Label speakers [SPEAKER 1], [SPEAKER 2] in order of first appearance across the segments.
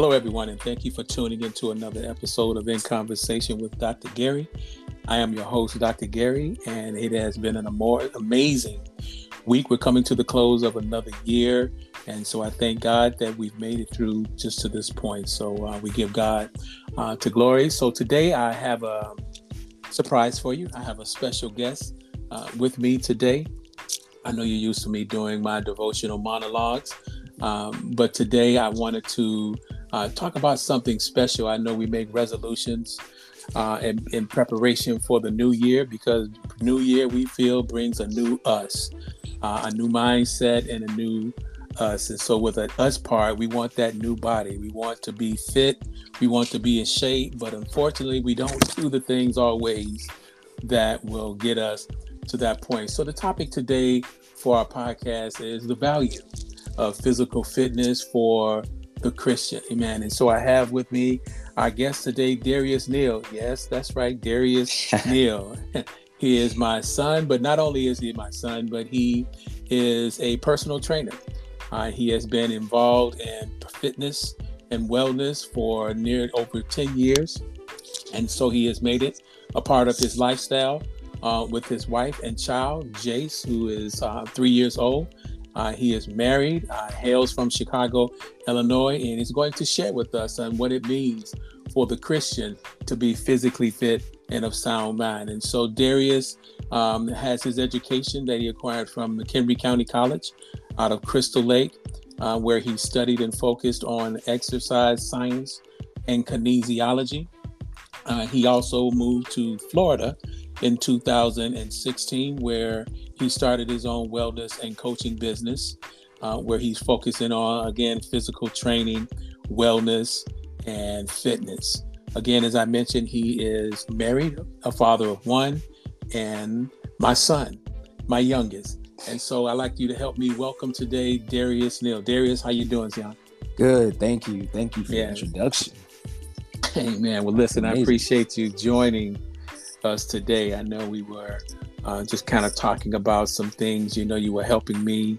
[SPEAKER 1] Hello, everyone, and thank you for tuning into another episode of In Conversation with Dr. Gary. I am your host, Dr. Gary, and it has been an amazing week. We're coming to the close of another year, and so I thank God that we've made it through just to this point. So uh, we give God uh, to glory. So today I have a surprise for you. I have a special guest uh, with me today. I know you're used to me doing my devotional monologues, um, but today I wanted to uh, talk about something special. I know we make resolutions uh, in, in, preparation for the new year because new year we feel brings a new us, uh, a new mindset, and a new us. And so with an us part, we want that new body. We want to be fit. We want to be in shape. But unfortunately, we don't do the things always that will get us to that point. So the topic today for our podcast is the value of physical fitness for the Christian. Amen. And so I have with me our guest today, Darius Neal. Yes, that's right, Darius Neal. he is my son, but not only is he my son, but he is a personal trainer. Uh, he has been involved in fitness and wellness for near over 10 years. And so he has made it a part of his lifestyle uh, with his wife and child, Jace, who is uh, three years old. Uh, he is married, uh, hails from Chicago, Illinois, and is going to share with us on what it means for the Christian to be physically fit and of sound mind. And so Darius um, has his education that he acquired from McHenry County College out of Crystal Lake, uh, where he studied and focused on exercise science and kinesiology. Uh, he also moved to Florida in 2016, where he started his own wellness and coaching business, uh, where he's focusing on, again, physical training, wellness, and fitness. Again, as I mentioned, he is married, a father of one, and my son, my youngest. And so I'd like you to help me welcome today Darius Neal. Darius, how you doing, Zion?
[SPEAKER 2] Good, thank you. Thank you for yeah. the introduction.
[SPEAKER 1] Hey man, well listen, Amazing. I appreciate you joining us today. I know we were uh, just kind of talking about some things. You know, you were helping me,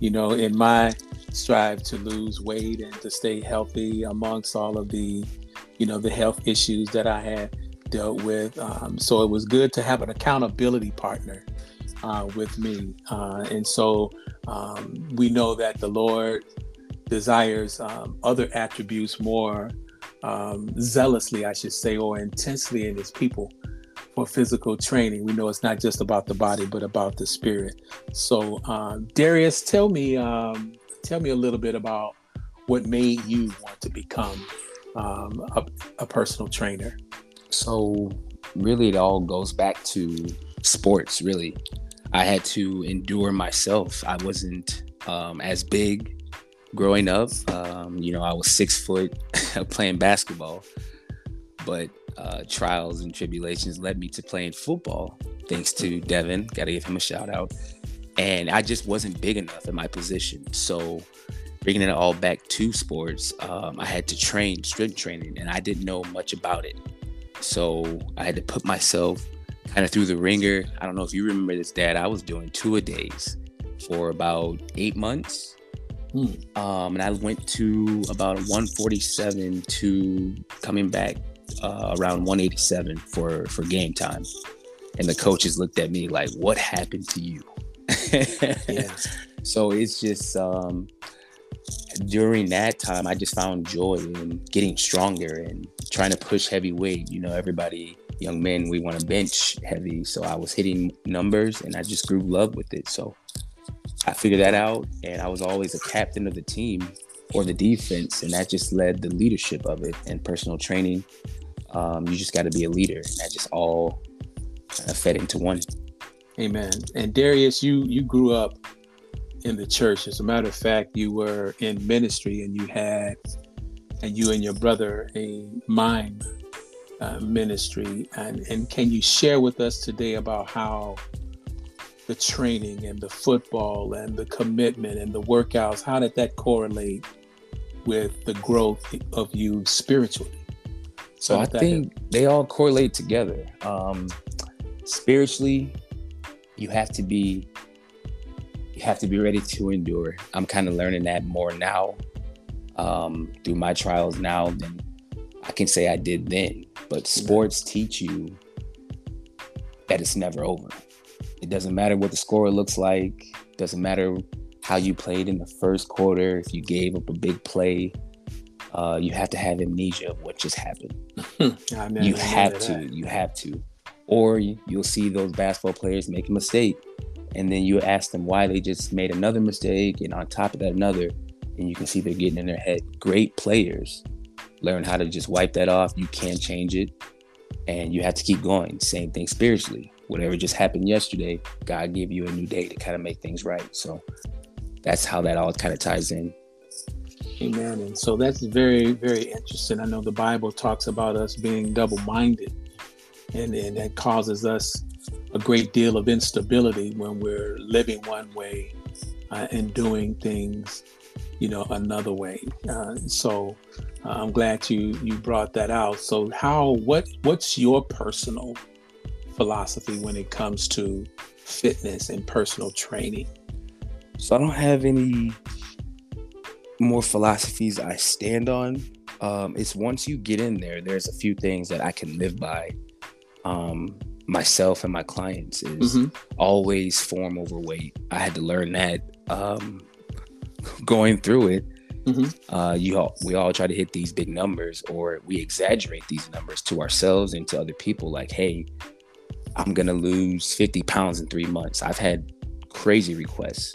[SPEAKER 1] you know, in my strive to lose weight and to stay healthy amongst all of the, you know, the health issues that I had dealt with. Um, so it was good to have an accountability partner uh, with me. Uh, and so um, we know that the Lord desires um, other attributes more um, zealously, I should say, or intensely in his people for physical training. We know it's not just about the body, but about the spirit. So, um, Darius, tell me, um, tell me a little bit about what made you want to become um, a, a, personal trainer.
[SPEAKER 2] So, really, it all goes back to sports. Really, I had to endure myself. I wasn't um, as big growing up. Um, you know, I was six foot playing basketball, but uh, trials and tribulations led me to playing football. Thanks to Devin, got to give him a shout out. And I just wasn't big enough in my position. So, bringing it all back to sports, um, I had to train strength training, and I didn't know much about it. So, I had to put myself kind of through the ringer. I don't know if you remember this, Dad. I was doing two a days for about eight months. Hmm. Um, and I went to about 147 to coming back uh, around 187 for for game time, and the coaches looked at me like, "What happened to you?" yeah. So it's just um, during that time, I just found joy in getting stronger and trying to push heavy weight. You know, everybody, young men, we want to bench heavy, so I was hitting numbers, and I just grew love with it. So I figured that out, and I was always a captain of the team or the defense, and that just led the leadership of it and personal training um, you just got to be a leader, and that just all kind of fed into one.
[SPEAKER 1] Amen. And Darius, you you grew up in the church. As a matter of fact, you were in ministry, and you had, and you and your brother a mime uh, ministry. And and can you share with us today about how the training and the football and the commitment and the workouts, how did that correlate with the growth of you spiritually?
[SPEAKER 2] So I think they all correlate together. Um, spiritually, you have to be you have to be ready to endure. I'm kind of learning that more now. um, through my trials now than I can say I did then. But sports teach you that it's never over. It doesn't matter what the score looks like. Doesn't matter how you played in the first quarter. If you gave up a big play, uh, you have to have amnesia of what just happened. you have to. That. You have to. Or you'll see those basketball players make a mistake, and then you ask them why they just made another mistake, and on top of that, another, and you can see they're getting in their head. Great players learn how to just wipe that off. You can't change it, and you have to keep going. Same thing spiritually. Whatever just happened yesterday, God gave you a new day to kind of make things right. So that's how that all kind of ties in.
[SPEAKER 1] Amen. And so that's very, very interesting. I know the Bible talks about us being double minded and, and that causes us a great deal of instability when we're living one way uh, and doing things you know another way uh, so uh, i'm glad you you brought that out so how what what's your personal philosophy when it comes to fitness and personal training
[SPEAKER 2] so i don't have any more philosophies i stand on um, it's once you get in there there's a few things that i can live by um, myself and my clients is mm-hmm. always form over weight. I had to learn that um, going through it. Mm-hmm. Uh, you all, we all try to hit these big numbers, or we exaggerate these numbers to ourselves and to other people. Like, hey, I'm gonna lose 50 pounds in three months. I've had crazy requests,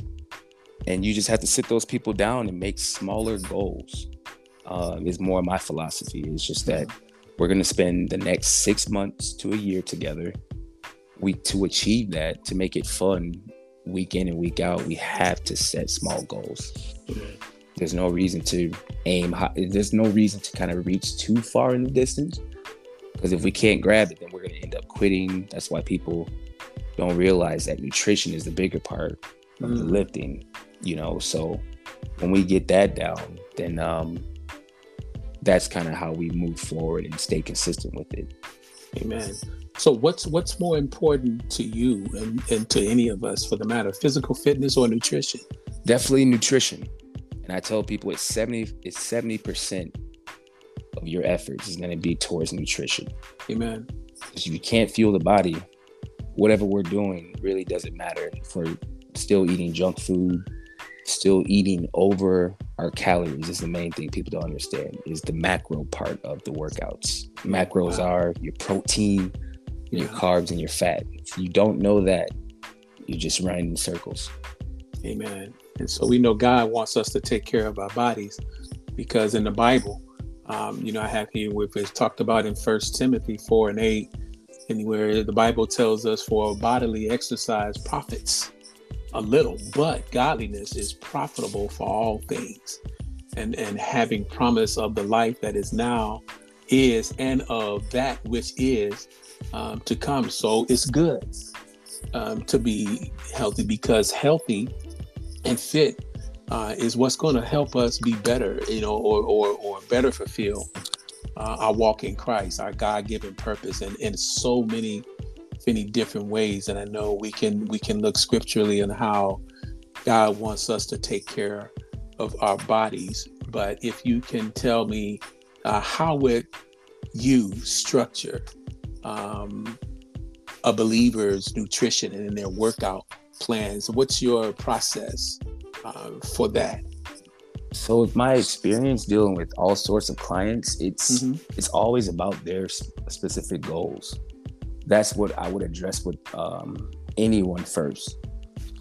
[SPEAKER 2] and you just have to sit those people down and make smaller goals. Uh, is more my philosophy. It's just that we're going to spend the next six months to a year together. We to achieve that, to make it fun, week in and week out, we have to set small goals. There's no reason to aim high. There's no reason to kind of reach too far in the distance. Because if we can't grab it, then we're quitting. That's why people don't realize that nutrition is the bigger part of mm. the lifting, you know. So when we get that down, then um, that's kind of how we move forward and stay consistent with it.
[SPEAKER 1] Amen. So what's what's more important to you and, and to any of us for the matter, physical fitness or nutrition?
[SPEAKER 2] Definitely nutrition. And I tell people it's 70 it's 70% of your efforts is going to be towards nutrition.
[SPEAKER 1] Amen.
[SPEAKER 2] If you can't fuel the body, whatever we're doing really doesn't matter. for still eating junk food, still eating over our calories is the main thing people don't understand is the macro part of the workouts macros wow. are your protein your carbs and your fat if you don't know that you're just running in circles
[SPEAKER 1] amen and so we know god wants us to take care of our bodies because in the bible um, you know i have here where it's talked about in first timothy 4 and 8 and where the bible tells us for bodily exercise profits a little, but godliness is profitable for all things. And and having promise of the life that is now is and of that which is um, to come. So it's good um, to be healthy because healthy and fit uh, is what's going to help us be better, you know, or or, or better fulfill uh, our walk in Christ, our God given purpose, and in so many many different ways. And i know we can we can look scripturally on how god wants us to take care of our bodies. But if you can tell me uh, how would you structure um, a believer's nutrition and in their workout plans? What's your process um, for that
[SPEAKER 2] so with my experience dealing with all sorts of clients it's mm-hmm. it's always about their specific goals that's what I would address with um, anyone first.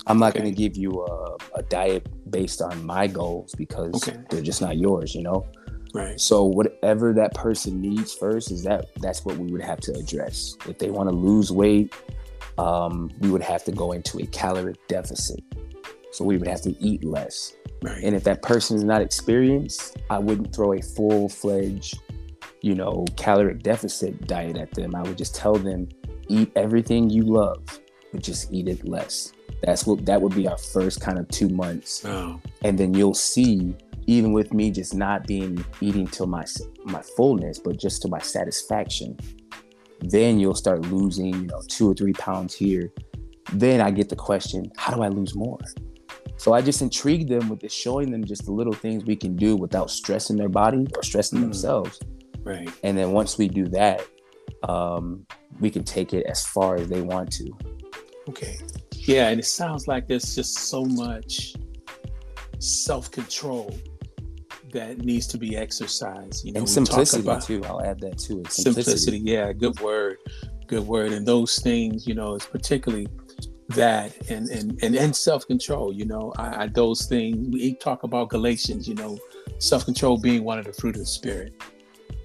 [SPEAKER 2] I'm not okay. going to give you a, a, diet based on my goals because okay. they're just not yours, you know.
[SPEAKER 1] Right.
[SPEAKER 2] So whatever that person needs first is that that's what we would have to address. If they want to lose weight, um, we would have to go into a caloric deficit. So we would have to eat less. Right. And if that person is not experienced, I wouldn't throw a full fledged, you know, caloric deficit diet at them. I would just tell them eat everything you love, but just eat it less. That's what that would be our first kind of two months, oh. and then you'll see. Even with me just not being eating till my my fullness, but just to my satisfaction, then you'll start losing, you know, two or three pounds here. Then I get the question, how do I lose more? So I just intrigued them with just showing them just the little things we can do without stressing their body or stressing
[SPEAKER 1] Mm.
[SPEAKER 2] themselves.
[SPEAKER 1] Right.
[SPEAKER 2] And then once we do that, um, we can take it as far as they want to.
[SPEAKER 1] Okay. Yeah, and it sounds like there's just so much self-control that needs to be exercised. You know,
[SPEAKER 2] and simplicity
[SPEAKER 1] about
[SPEAKER 2] too. I'll add that too. It's
[SPEAKER 1] simplicity. Yeah, good word. Good word. And those things, you know, it's particularly that and and and, and self-control. You know, I, I those things we talk about Galatians. You know, self-control being one of the fruit of the spirit.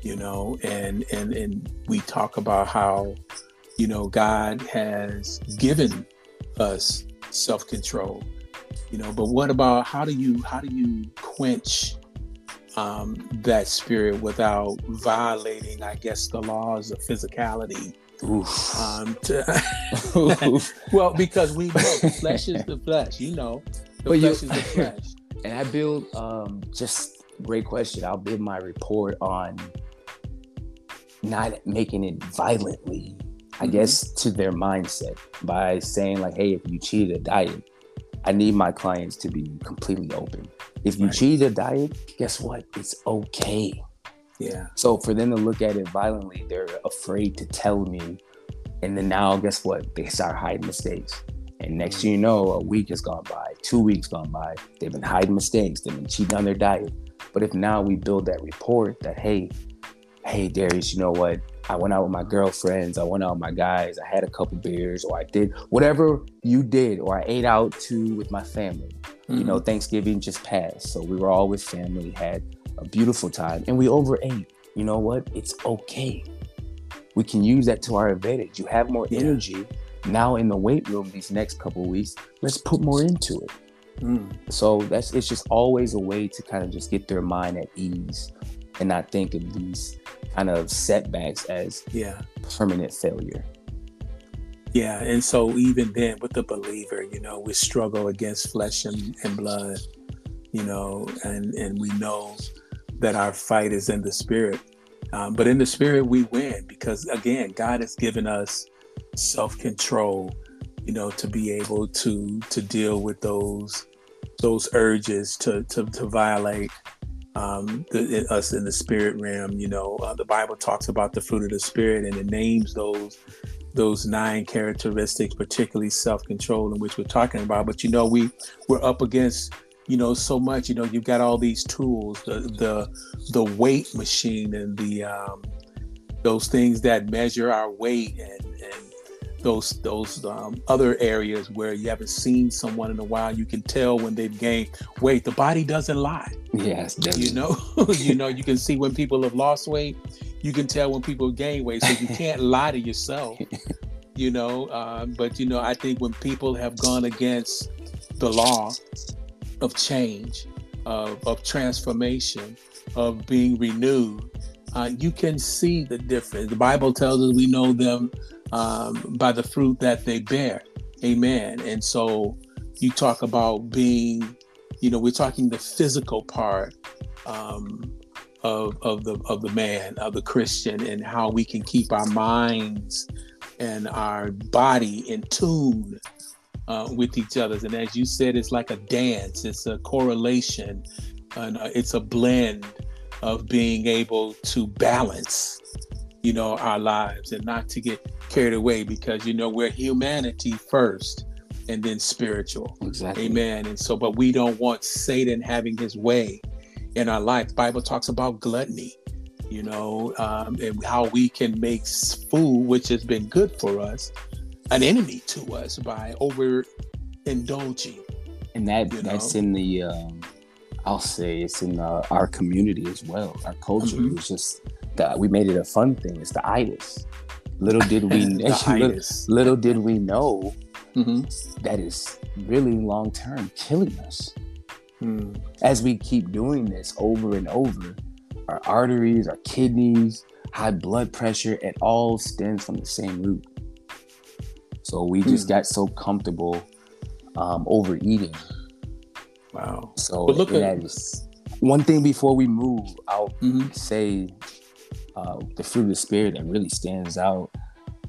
[SPEAKER 1] You know, and and and we talk about how you know God has given us self-control. You know, but what about how do you how do you quench um, that spirit without violating, I guess, the laws of physicality.
[SPEAKER 2] Oof.
[SPEAKER 1] Um, to, well, because we know flesh is the flesh, you know, the
[SPEAKER 2] But you-
[SPEAKER 1] is the flesh.
[SPEAKER 2] and I build um, just great question. I'll build my report on not making it violently, I
[SPEAKER 1] Mhm.
[SPEAKER 2] guess, to their mindset by saying like, "Hey, if you cheated a diet, I need my clients to be completely open. If you
[SPEAKER 1] Right.
[SPEAKER 2] cheated a diet, guess what? It's okay."
[SPEAKER 1] Yeah,
[SPEAKER 2] So for them to look at it violently, they're afraid to tell me. And then now, guess what? They start hiding mistakes. And next thing you know, a week has gone by, two weeks gone by. They've been hiding mistakes. They've been cheating on their diet. But if now we build that report that, hey, hey, Darius, you know what? I went out with my girlfriends. I went out with my guys. I had a couple beers, or I did whatever you did, or I ate out too with my family. You know, mm-hmm. Thanksgiving just passed. So we were all with family, had a beautiful time, and we overate. You know what? It's okay. We can use that to our advantage. You have more
[SPEAKER 1] Yeah.
[SPEAKER 2] energy now in the weight room these next couple weeks. Let's put more into it.
[SPEAKER 1] Mm,
[SPEAKER 2] So that's it's just always a way to kind of just get their mind at ease and not think of these kind of setbacks as
[SPEAKER 1] yeah,
[SPEAKER 2] permanent failure.
[SPEAKER 1] yeah. And so even then, with the believer, you know, we struggle against flesh and, and blood, you know, and and we know that our fight is in the spirit. Um, but in the spirit, we win because again, God has given us self-control, you know, to be able to to deal with those those urges to to, to violate um, the, us in the spirit realm. You know, uh, the Bible talks about the fruit of the spirit and it names those those nine characteristics, particularly self-control, in which we're talking about. But you know, we we're up against you know so much. You know, you've got all these tools, the the the weight machine and the um, those things that measure our weight and and those those um, other areas where you haven't seen someone in a while. You can tell when they've gained weight. The body doesn't lie.
[SPEAKER 2] Yes,
[SPEAKER 1] You know, you know, you can see when people have lost weight. You can tell when people gain weight. So you can't lie to yourself. You know, um, but you know, I think when people have gone against the law of change, of, of transformation, of being renewed, uh, you can see the difference. The Bible tells us we know them um, by the fruit that they bear. Amen. And so you talk about being, you know, we're talking the physical part um, of, of the of the man, of the Christian, and how we can keep our minds and our body in tune uh, with each other. And as you said, it's like a dance. It's a correlation, and uh, it's a blend of being able to balance, you know, our lives and not to get carried away because you know we're humanity first and then spiritual.
[SPEAKER 2] exactly.
[SPEAKER 1] Amen. And so, but we don't want Satan having his way in our life. The Bible talks about gluttony, you know, um, and how we can make food, which has been good for us, an enemy to us by over indulging.
[SPEAKER 2] and that that's
[SPEAKER 1] know?
[SPEAKER 2] in the um, I'll say it's in uh, our community as well. Our culture
[SPEAKER 1] Mhm.
[SPEAKER 2] It's just that we made it a fun thing. It's the itis. Little did we little, little did we know
[SPEAKER 1] Mhm.
[SPEAKER 2] that is really long term killing us.
[SPEAKER 1] Mm.
[SPEAKER 2] As we keep doing this over and over, our arteries, our kidneys, high blood pressure, it all stems from the same root. So we just
[SPEAKER 1] Hmm.
[SPEAKER 2] got so comfortable um, overeating
[SPEAKER 1] Wow.
[SPEAKER 2] So
[SPEAKER 1] But look at-
[SPEAKER 2] is- one thing before we move, I'll
[SPEAKER 1] Mhm.
[SPEAKER 2] say uh, the fruit of the spirit that really stands out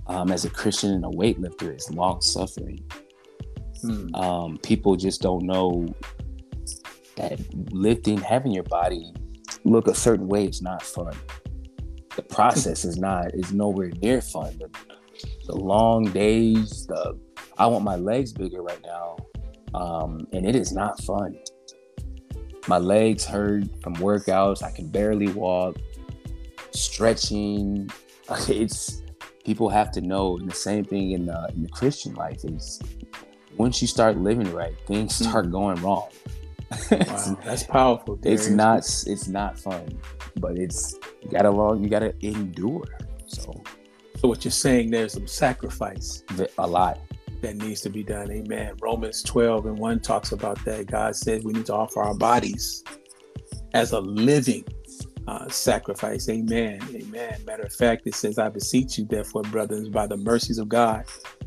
[SPEAKER 2] um, as a Christian and a weightlifter is long suffering. Mm. Um, people just don't know that lifting, having your body look a certain way is not fun. The process is not is nowhere near fun. The, the long days, the I want my legs bigger right now, um, and it is not fun. My legs hurt from workouts. I can barely walk. Stretching. It's people have to know. And the same thing in the, in the Christian life is once you start living right, things start going wrong.
[SPEAKER 1] wow, that's powerful.
[SPEAKER 2] It's not it's not fun, but it's you gotta long you gotta endure. So
[SPEAKER 1] So what you're saying there's some sacrifice.
[SPEAKER 2] A lot.
[SPEAKER 1] That needs to be done. Amen. Romans 12 and 1 talks about that. God says we need to offer our bodies as a living uh, sacrifice. Amen. Amen. Matter of fact, it says, I beseech you, therefore, brothers, by the mercies of God,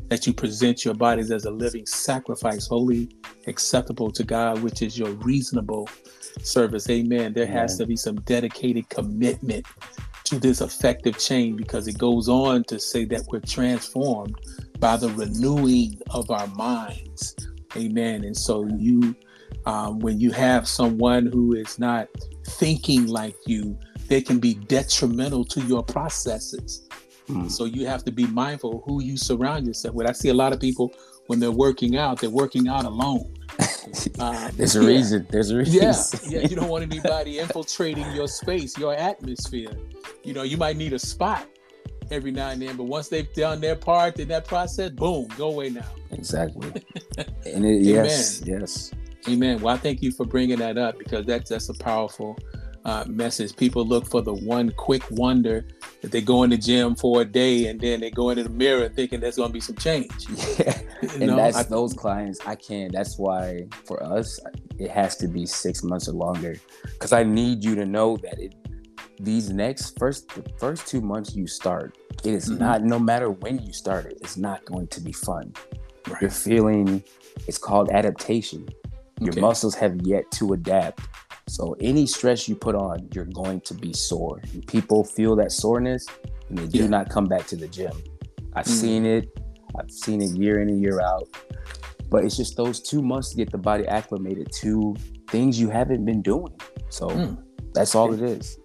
[SPEAKER 1] that you present your bodies as a living sacrifice, holy, acceptable to God, which is your reasonable service. Amen. There has to be some dedicated commitment to this effective change because it goes on to say that we're transformed by the renewing of our minds. Amen. And so you, um, when you have someone who is not thinking like you, they can be detrimental to your processes. Mm. So you have to be mindful who you surround yourself with. I see a lot of people when they're working out, they're working out alone.
[SPEAKER 2] Um, There's a yeah. reason. There's a reason.
[SPEAKER 1] Yeah, yeah. You don't want anybody infiltrating your space, your atmosphere. You know, you might need a spot every now and then, but once they've done their part in that process, boom, go away now.
[SPEAKER 2] Exactly. and it, yes, yes.
[SPEAKER 1] Amen. Well, I thank you for bringing that up because that's that's a powerful uh, message. People look for the one quick wonder that they go in the gym for a day and then they go into the mirror thinking there's going to be some change.
[SPEAKER 2] Yeah, and know? that's I, those clients. I can't. That's why for us, it has to be six months or longer because I need you to know that it. These next first the first two months you start, it is mm-hmm. not no matter when you start it, it's not going to be fun. Right. You're feeling. It's called adaptation. Your okay. muscles have yet to adapt so any stress you put on, you're going to be sore. And people feel that soreness and they do yeah. not come back to the gym. I've mm. seen it. I've seen it year in and year out. But it's just those two months to get the body acclimated to things you haven't been doing. So mm. that's all it is.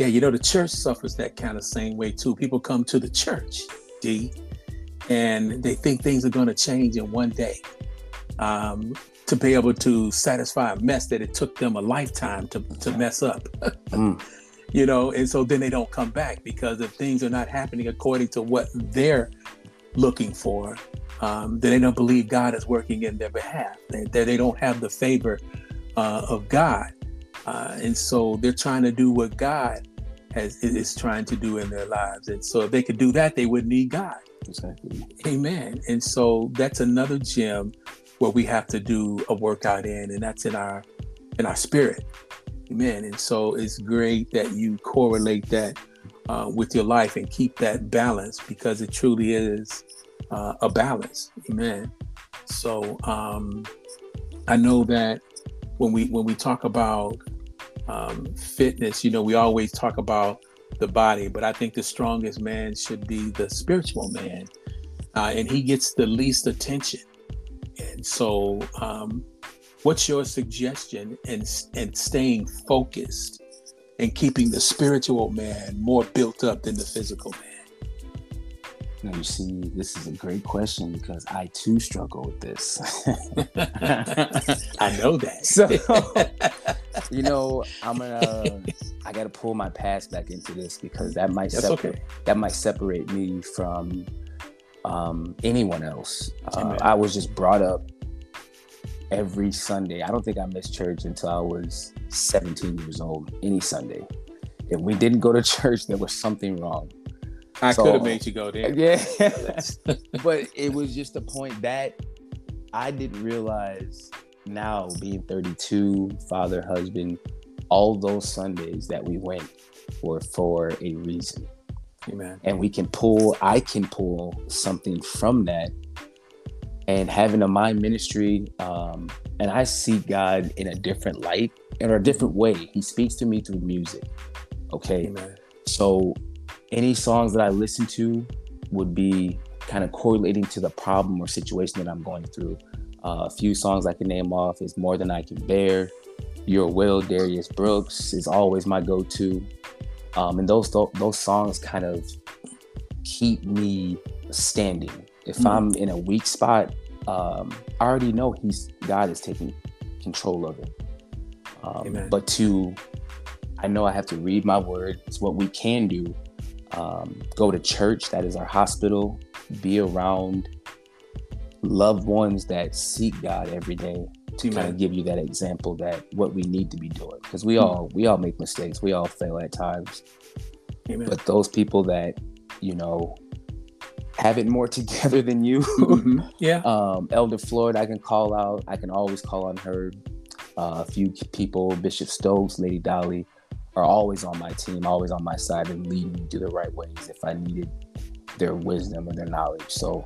[SPEAKER 1] Yeah, you know, the church suffers that kind of same way too. People come to the church, D, and they think things are going to change in one day. Um, to be able to satisfy a mess that it took them a lifetime to, to mess up. mm. You know, and so then they don't come back because if things are not happening according to what they're looking for, um, then they don't believe God is working in their behalf. They, they, they don't have the favor uh, of God. Uh, and so they're trying to do what God has, is trying to do in their lives. And so if they could do that, they would need God.
[SPEAKER 2] Exactly.
[SPEAKER 1] Amen. And so that's another gem where we have to do a workout in, and that's in our in our spirit. Amen. And so it's great that you correlate that uh, with your life and keep that balance because it truly is uh, a balance. Amen. So um, I know that when we when we talk about um, fitness, you know, we always talk about the body, but I think the strongest man should be the spiritual man, uh, and he gets the least attention. And so, um, what's your suggestion in, in staying focused and keeping the spiritual man more built up than the physical man?
[SPEAKER 2] Now, you see, this is a great question because I too struggle with this.
[SPEAKER 1] I know that.
[SPEAKER 2] So, you know, I'm gonna, I gotta pull my past back into this because that might separate, okay. that might separate me from um, anyone else. Uh, I was just brought up every Sunday. I don't think I missed church until I was 17 years old, any Sunday. If we didn't go to church, there was something wrong.
[SPEAKER 1] I so, could have made you go there.
[SPEAKER 2] Yeah. but it was just a point that I didn't realize now, being 32, father, husband, all those Sundays that we went were for a reason.
[SPEAKER 1] Amen.
[SPEAKER 2] And we can pull, I can pull something from that. And having a mime ministry, um, and I see God in a different light, in a different way. He speaks to me through music. Okay. Amen. So any songs that I listen to would be kind of correlating to the problem or situation that I'm going through. Uh, a few songs I can name off is More Than I Can Bear, Your Will, Darius Brooks is always my go-to. Um, and those those songs kind of keep me standing. If mm. I'm in a weak spot, um, I already know He's God is taking control of it. Um, but to, I know I have to read my word. It's what we can do. Um, go to church. That is our hospital. Be around loved ones that seek God every day to Amen. kind of give you that example that what we need to be doing because we all we all make mistakes we all fail at times Amen. but those people that you know have it more together than you
[SPEAKER 1] mm-hmm. yeah
[SPEAKER 2] um, elder floyd i can call out i can always call on her uh, a few people bishop stokes lady dolly are always on my team always on my side and leading me to the right ways if i needed their wisdom or their knowledge so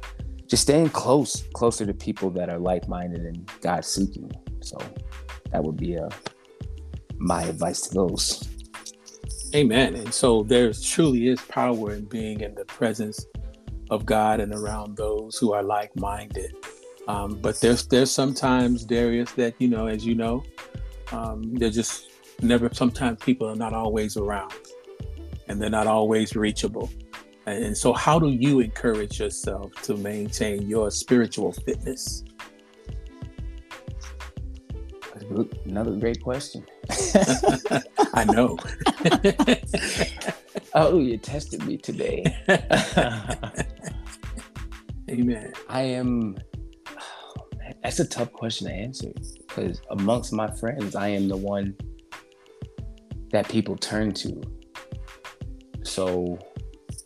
[SPEAKER 2] just staying close, closer to people that are like minded and God seeking. So that would be a uh, my advice to those.
[SPEAKER 1] Amen. And so there truly is power in being in the presence of God and around those who are like minded. Um, but there's there's sometimes Darius that you know, as you know, um, they're just never. Sometimes people are not always around, and they're not always reachable. And so, how do you encourage yourself to maintain your spiritual fitness?
[SPEAKER 2] Another great question.
[SPEAKER 1] I know.
[SPEAKER 2] oh, you tested me today.
[SPEAKER 1] Amen.
[SPEAKER 2] I am. Oh, that's a tough question to answer because amongst my friends, I am the one that people turn to. So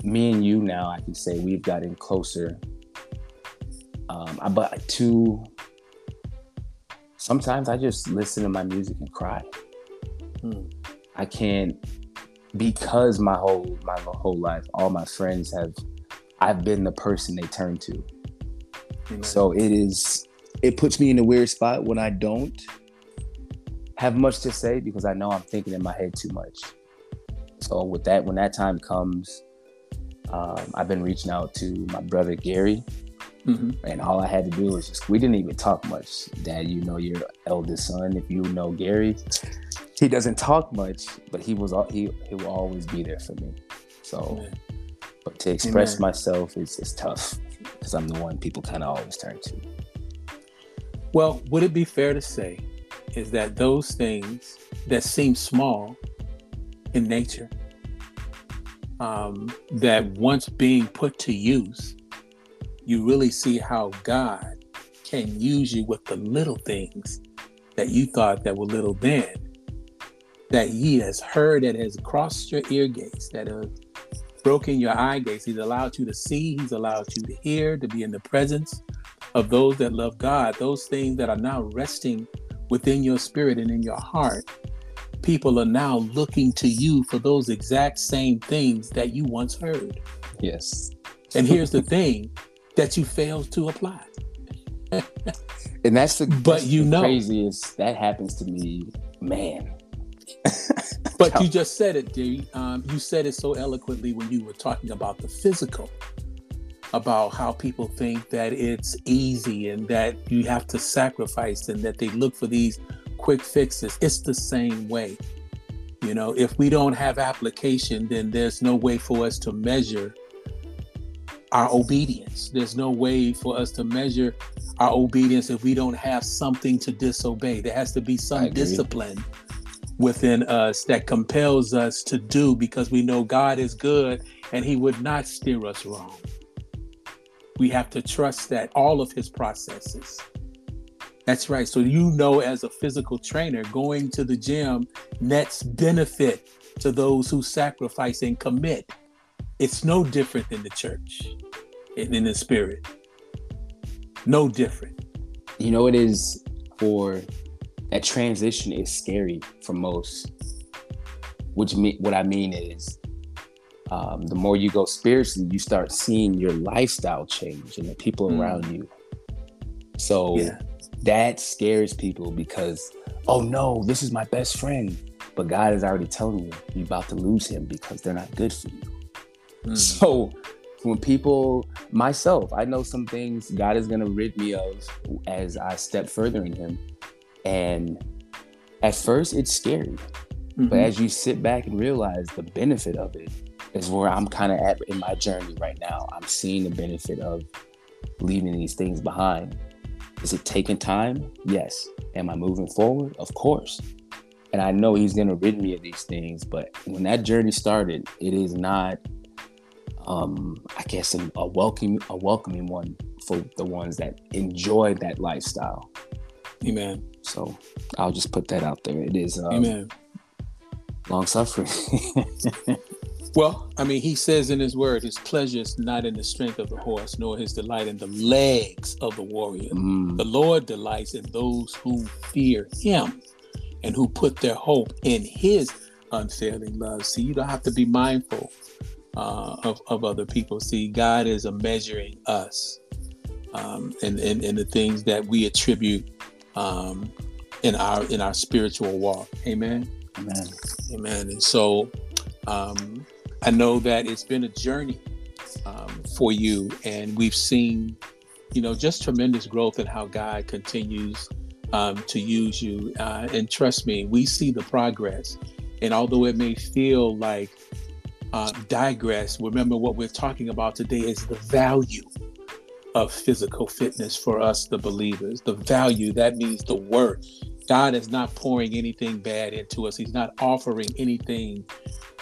[SPEAKER 2] me and you now, I can say we've gotten closer. Um, but to sometimes I just listen to my music and cry. Hmm. I can't because my whole my whole life, all my friends have I've been the person they turn to. Amen. So it is it puts me in a weird spot when I don't have much to say because I know I'm thinking in my head too much. So with that, when that time comes, um, I've been reaching out to my brother Gary, mm-hmm. and all I had to do was just we didn't even talk much. Dad, you know your eldest son. If you know Gary, he doesn't talk much, but he was he he will always be there for me. So, Amen. but to express Amen. myself is is tough because I'm the one people kind of always turn to.
[SPEAKER 1] Well, would it be fair to say is that those things that seem small in nature um, that once being put to use, you really see how God can use you with the little things that you thought that were little then, that He has heard, that has crossed your ear gates, that have broken your eye gates. He's allowed you to see, He's allowed you to hear, to be in the presence of those that love God, those things that are now resting within your spirit and in your heart people are now looking to you for those exact same things that you once heard.
[SPEAKER 2] Yes.
[SPEAKER 1] And here's the thing that you failed to apply.
[SPEAKER 2] and that's the but you the know craziest that happens to me, man.
[SPEAKER 1] but you just said it, dude. Um, you said it so eloquently when you were talking about the physical, about how people think that it's easy and that you have to sacrifice and that they look for these quick fixes. It's the same way. You know, if we don't have application, then there's no way for us to measure our obedience. There's no way for us to measure our obedience if we don't have something to disobey. There has to be some discipline within us that compels us to do because we know God is good and He would not steer us wrong. We have to trust that all of His processes that's right. So you know, as a physical trainer, going to the gym nets benefit to those who sacrifice and commit. It's no different than the church in, in the spirit. No different.
[SPEAKER 2] You know, it is for that transition is scary for most. Which me, what I mean is, um, the more you go spiritually, you start seeing your lifestyle change and the people mm. around you. So yeah that scares people because oh no this is my best friend but god is already telling you you're about to lose him because they're not good for you mm. so when people myself i know some things god is going to rid me of as i step further in him and at first it's scary mm-hmm. but as you sit back and realize the benefit of it is where i'm kind of at in my journey right now i'm seeing the benefit of leaving these things behind is it taking time yes am i moving forward of course and i know he's going to rid me of these things but when that journey started it is not um, I guess a, a welcoming a welcoming one for the ones that enjoy that lifestyle.
[SPEAKER 1] Amen.
[SPEAKER 2] So I'll just put that out there. It is um,
[SPEAKER 1] Amen.
[SPEAKER 2] Long suffering.
[SPEAKER 1] well, I mean, he says in his word, his pleasure is not in the strength of the horse, nor his delight in the legs of the warrior. Mm. The Lord delights in those who fear him and who put their hope in his unfailing love. See, you don't have to be mindful uh, of, of other people. See, God is a measuring us um, and, and, and the things that we attribute um, in our in our spiritual walk. Amen.
[SPEAKER 2] Amen.
[SPEAKER 1] Amen. And so um, I know that it's been a journey um, for you, and we've seen, you know, just tremendous growth in how God continues um, to use you. Uh, and trust me, we see the progress. And although it may feel like uh, digress, remember what we're talking about today is the value of physical fitness for us, the believers. The value, that means the worth. God is not pouring anything bad into us, He's not offering anything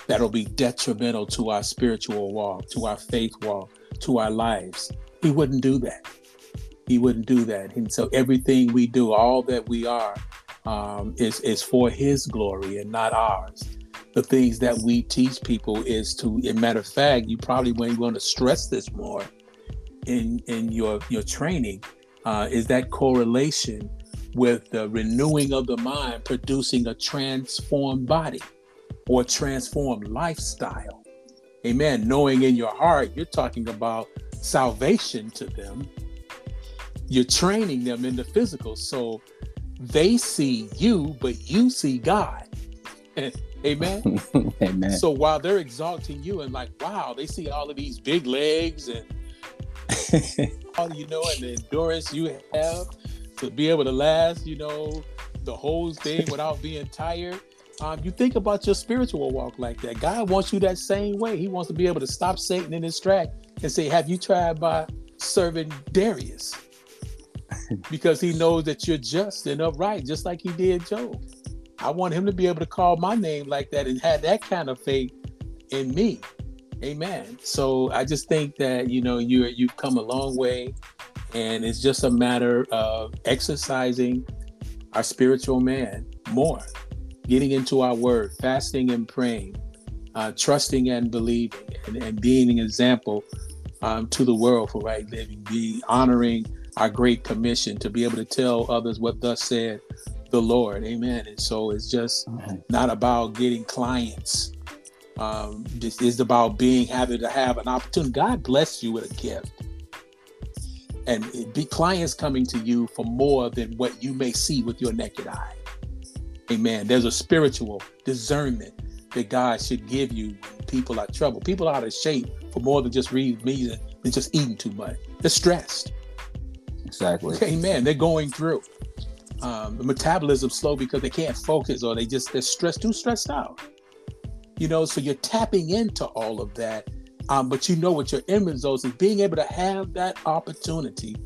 [SPEAKER 1] that'll be detrimental to our spiritual walk, to our faith walk, to our lives. He wouldn't do that. He wouldn't do that. And so everything we do, all that we are, um, is, is for His glory and not ours the things that we teach people is to, in matter of fact, you probably when want to stress this more in in your your training, uh, is that correlation with the renewing of the mind producing a transformed body or transformed lifestyle. Amen. Knowing in your heart, you're talking about salvation to them. You're training them in the physical. So they see you, but you see God. Amen.
[SPEAKER 2] Amen.
[SPEAKER 1] So while they're exalting you and like, wow, they see all of these big legs and all you know, and the endurance you have to be able to last, you know, the whole thing without being tired. Um, you think about your spiritual walk like that. God wants you that same way. He wants to be able to stop Satan in his track and say, Have you tried by serving Darius? because he knows that you're just and upright, just like he did Job. I want him to be able to call my name like that and have that kind of faith in me. Amen. So I just think that you know you you've come a long way, and it's just a matter of exercising our spiritual man more, getting into our word, fasting and praying, uh, trusting and believing, and, and being an example um, to the world for right living, be honoring our great commission to be able to tell others what thus said the Lord. Amen. And so it's just not about getting clients. Um, this is about being having to have an opportunity. God bless you with a gift. And be clients coming to you for more than what you may see with your naked eye. Amen. There's a spiritual discernment that God should give you when people are trouble. People are out of shape for more than just reading meat and just eating too much. They're stressed.
[SPEAKER 2] Exactly.
[SPEAKER 1] Amen. They're going through um, the metabolism slow because they can't focus or they just they're stressed too stressed out you know so you're tapping into all of that um, but you know what your end result is being able to have that opportunity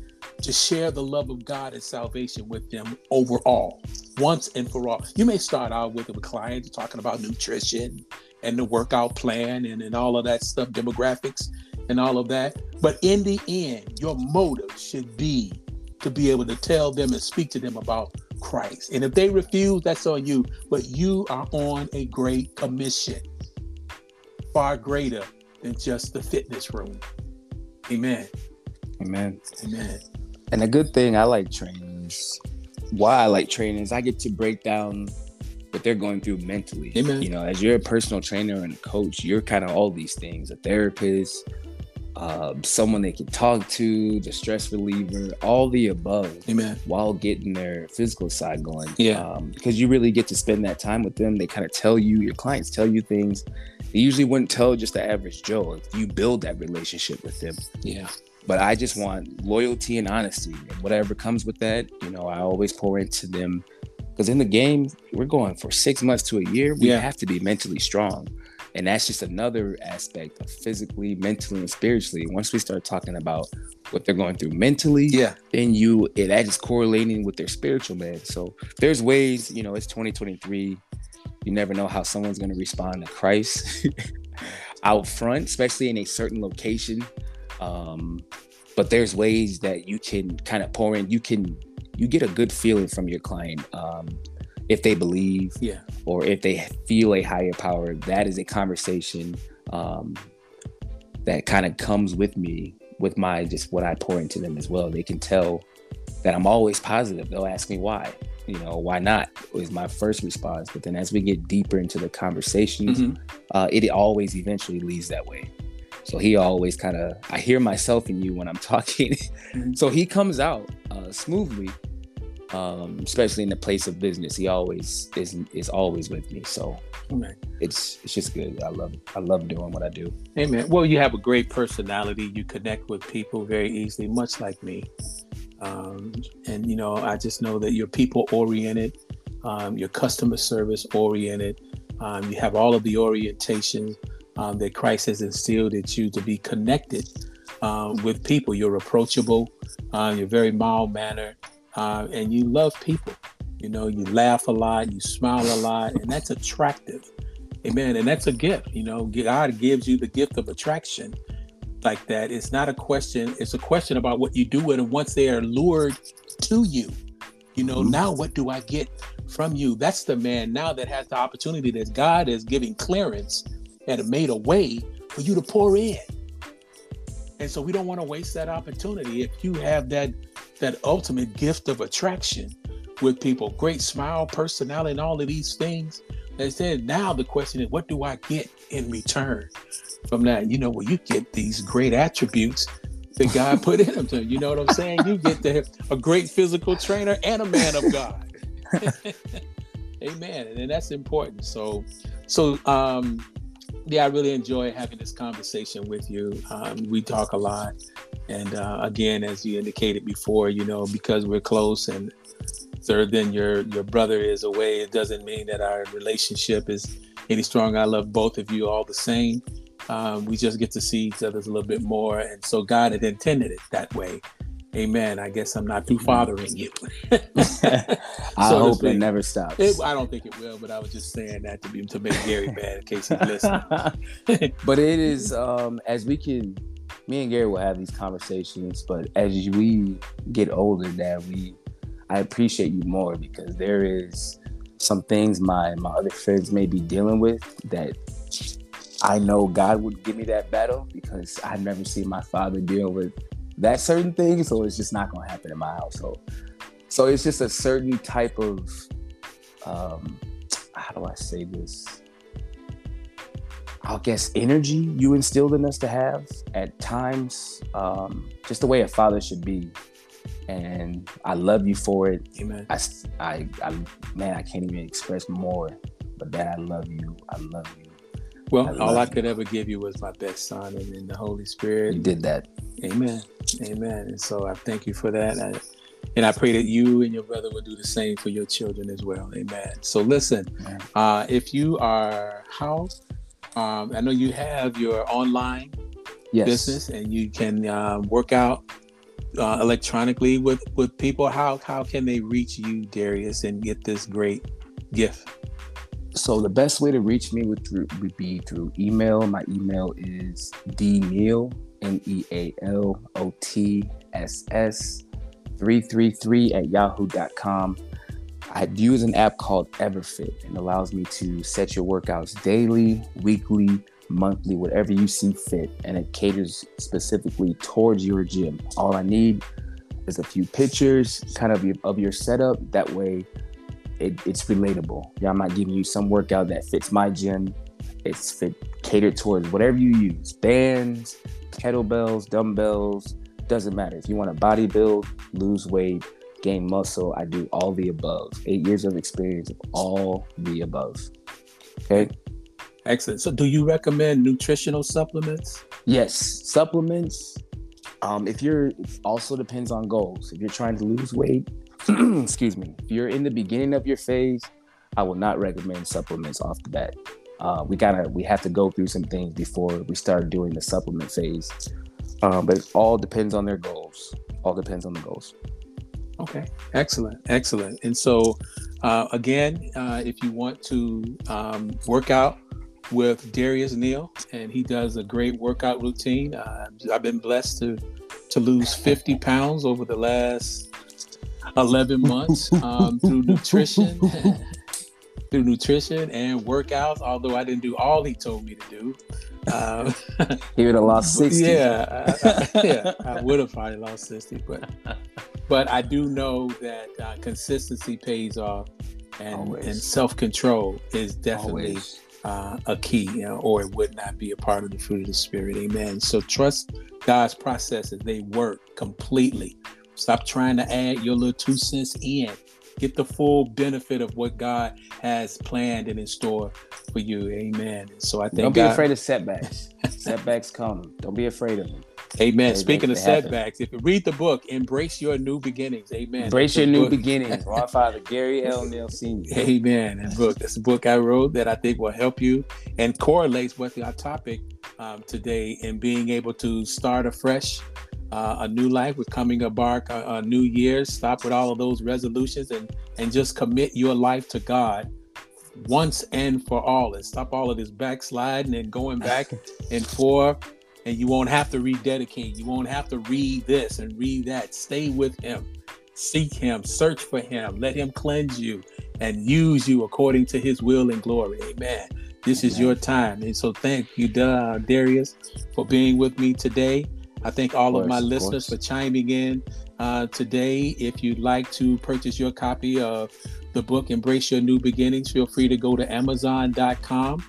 [SPEAKER 1] to share the love of god and salvation with them overall once and for all you may start out with a client talking about nutrition and the workout plan and, and all of that stuff demographics and all of that but in the end your motive should be to be able to tell them and speak to them about Christ. And if they refuse, that's on you. But you are on a great commission, far greater than just the fitness room. Amen.
[SPEAKER 2] Amen.
[SPEAKER 1] Amen.
[SPEAKER 2] And a good thing I like trainers. Why I like training is I get to break down what they're going through mentally.
[SPEAKER 1] Amen.
[SPEAKER 2] You know, as you're a personal trainer and a coach, you're kind of all these things, a therapist, uh, someone they can talk to, the stress reliever, all the above.
[SPEAKER 1] Amen.
[SPEAKER 2] While getting their physical side going.
[SPEAKER 1] Yeah.
[SPEAKER 2] Um, because you really get to spend that time with them. They kind of tell you, your clients tell you things, they usually wouldn't tell just the average Joe if you build that relationship with them.
[SPEAKER 1] Yeah.
[SPEAKER 2] But I just want loyalty and honesty, and whatever comes with that, you know, I always pour into them because in the game we're going for six months to a year. We
[SPEAKER 1] Yeah.
[SPEAKER 2] have to be mentally strong, and that's just another aspect of physically, mentally, and spiritually. Once we start talking about what they're going through mentally,
[SPEAKER 1] Yeah.
[SPEAKER 2] then you it that is correlating with their spiritual man. So there's ways, you know, it's 2023. You never know how someone's gonna respond to Christ out front, especially in a certain location. Um, but there's ways that you can kind of pour in. You can you get a good feeling from your client um, if they believe
[SPEAKER 1] Yeah.
[SPEAKER 2] or if they feel a higher power. That is a conversation um, that kind of comes with me with my just what I pour into them as well. They can tell that I'm always positive. They'll ask me why. You know, why not is my first response. But then as we get deeper into the conversations,
[SPEAKER 1] Mhm.
[SPEAKER 2] uh, it always eventually leads that way. So he always kind of, I hear myself in you when I'm talking.
[SPEAKER 1] Mhm.
[SPEAKER 2] so he comes out uh, smoothly, um, especially in the place of business. He always is is always with me. So
[SPEAKER 1] Amen.
[SPEAKER 2] it's it's just good. I love I love doing what I do.
[SPEAKER 1] Amen. Well, you have a great personality. You connect with people very easily, much like me. Um, and you know, I just know that you're people oriented, um, you're customer service oriented. Um, you have all of the orientation um, that Christ has instilled in you to be connected um, with people. You're approachable. Uh, you're very mild mannered, uh, and you love people. You know, you laugh a lot, you smile a lot, and that's attractive. Amen. And that's a gift. You know, God gives you the gift of attraction like that. It's not a question, it's a question about what you do with it once they are lured to you. You know,
[SPEAKER 2] Mhm.
[SPEAKER 1] now what do I get from you? That's the man now that has the opportunity that God is giving clearance and have made a way for you to pour in. And so we don't want to waste that opportunity. If you have that that ultimate gift of attraction with people, great smile, personality, and all of these things, they said now the question is, what do I get in return from that? You know, well, you get these great attributes that God put in them. You know what I'm saying? You get to a great physical trainer and a man of God. Amen. And that's important. So, so um, yeah, I really enjoy having this conversation with you. Um, we talk a lot, and uh, again, as you indicated before, you know, because we're close and third than your your brother is away, it doesn't mean that our relationship is any stronger. I love both of you all the same. Um, we just get to see each other a little bit more, and so God had intended it that way. Amen. I guess I'm not too fathering you.
[SPEAKER 2] I
[SPEAKER 1] So
[SPEAKER 2] hope it never stops.
[SPEAKER 1] It- I don't think it will, but I was just saying that to be to make Gary mad in case he's listening.
[SPEAKER 2] but it is um as we can me and Gary will have these conversations, but as we get older that we I appreciate you more because there is some things my my other friends may be dealing with that I know God would give me that battle because I've never seen my father deal with that certain thing, so it's just not gonna happen in my household. So it's just a certain type of um how do I say this? I guess energy you instilled in us to have at times, um, just the way a father should be. And I love you for it.
[SPEAKER 1] Amen.
[SPEAKER 2] I, I, I- man, I can't even express more, but that I love you. I love you.
[SPEAKER 1] Well,
[SPEAKER 2] I
[SPEAKER 1] all I
[SPEAKER 2] you.
[SPEAKER 1] could ever give you was my best son and, and the Holy Spirit.
[SPEAKER 2] You did that.
[SPEAKER 1] Amen. Amen. And so I thank you for that. I, and I pray that you and your brother will do the same for your children as well. Amen. So listen, uh, if you are how, um, I know you have your online
[SPEAKER 2] Yes.
[SPEAKER 1] business and you can uh, work out uh, electronically with with people. How how can they reach you, Darius, and get this great gift?
[SPEAKER 2] So the best way to reach me would, through, would be through email. My email is dneal, N-E-A-L-O-T-S-S 333 at yahoo.com. I use an app called Everfit and allows me to set your workouts daily, weekly, monthly, whatever you see fit. And it caters specifically towards your gym. All I need is a few pictures kind of of your setup. That way it, it's relatable. Yeah, I'm not giving you some workout that fits my gym. It's fit catered towards whatever you use. Bands, kettlebells, dumbbells, doesn't matter. If you want to body build, lose weight, gain muscle, I do all the above. Eight years of experience of all the above. Okay.
[SPEAKER 1] Excellent. So, do you recommend nutritional supplements?
[SPEAKER 2] Yes, supplements. Um, if you're also depends on goals. If you're trying to lose weight, excuse me. If you're in the beginning of your phase, I will not recommend supplements off the bat. Uh, we gotta we have to go through some things before we start doing the supplement phase. Um, but it all depends on their goals. All depends on the goals.
[SPEAKER 1] Okay, excellent, excellent. And so, uh, again, uh, if you want to um, work out with Darius Neal, and he does a great workout routine. Uh, I've been blessed to to lose 50 pounds over the last 11 months um, through nutrition. through nutrition and workouts, although I didn't do all he told me to do. Um,
[SPEAKER 2] he would have lost 60.
[SPEAKER 1] Yeah, I, I, yeah, I would have probably lost 60, but but I do know that uh, consistency pays off, and, and self control is definitely uh, a key, you know, or it would not be a part of the fruit of the spirit. Amen. So trust God's processes; they work completely. Stop trying to add your little two cents in. Get the full benefit of what God has planned and in store for you. Amen. So I think
[SPEAKER 2] don't be God... afraid of setbacks. setbacks come. Don't be afraid of them.
[SPEAKER 1] Amen. Speaking of setbacks, happen. if you read the book, Embrace Your New Beginnings. Amen.
[SPEAKER 2] Embrace Your New book. Beginnings. My father, Gary L. Neal Sr.
[SPEAKER 1] Amen. And book. That's a book I wrote that I think will help you and correlates with our topic um, today in being able to start afresh. Uh, a new life with coming embark a, a new year. Stop with all of those resolutions and and just commit your life to God once and for all and stop all of this backsliding and going back and forth and you won't have to rededicate. You won't have to read this and read that. Stay with Him, seek Him, search for Him, let Him cleanse you and use you according to His will and glory. Amen. This is your time. And so thank you, Darius, for being with me today. I thank all of, course, of my listeners course. for chiming in uh, today. If you'd like to purchase your copy of the book, Embrace Your New Beginnings, feel free to go to Amazon.com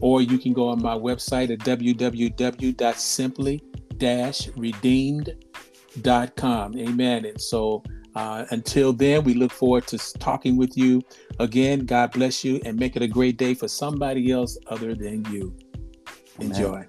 [SPEAKER 1] or you can go on my website at www.simply-redeemed.com. Amen. And so uh, until then, we look forward to talking with you again. God bless you and make it a great day for somebody else other than you. Enjoy. Amen.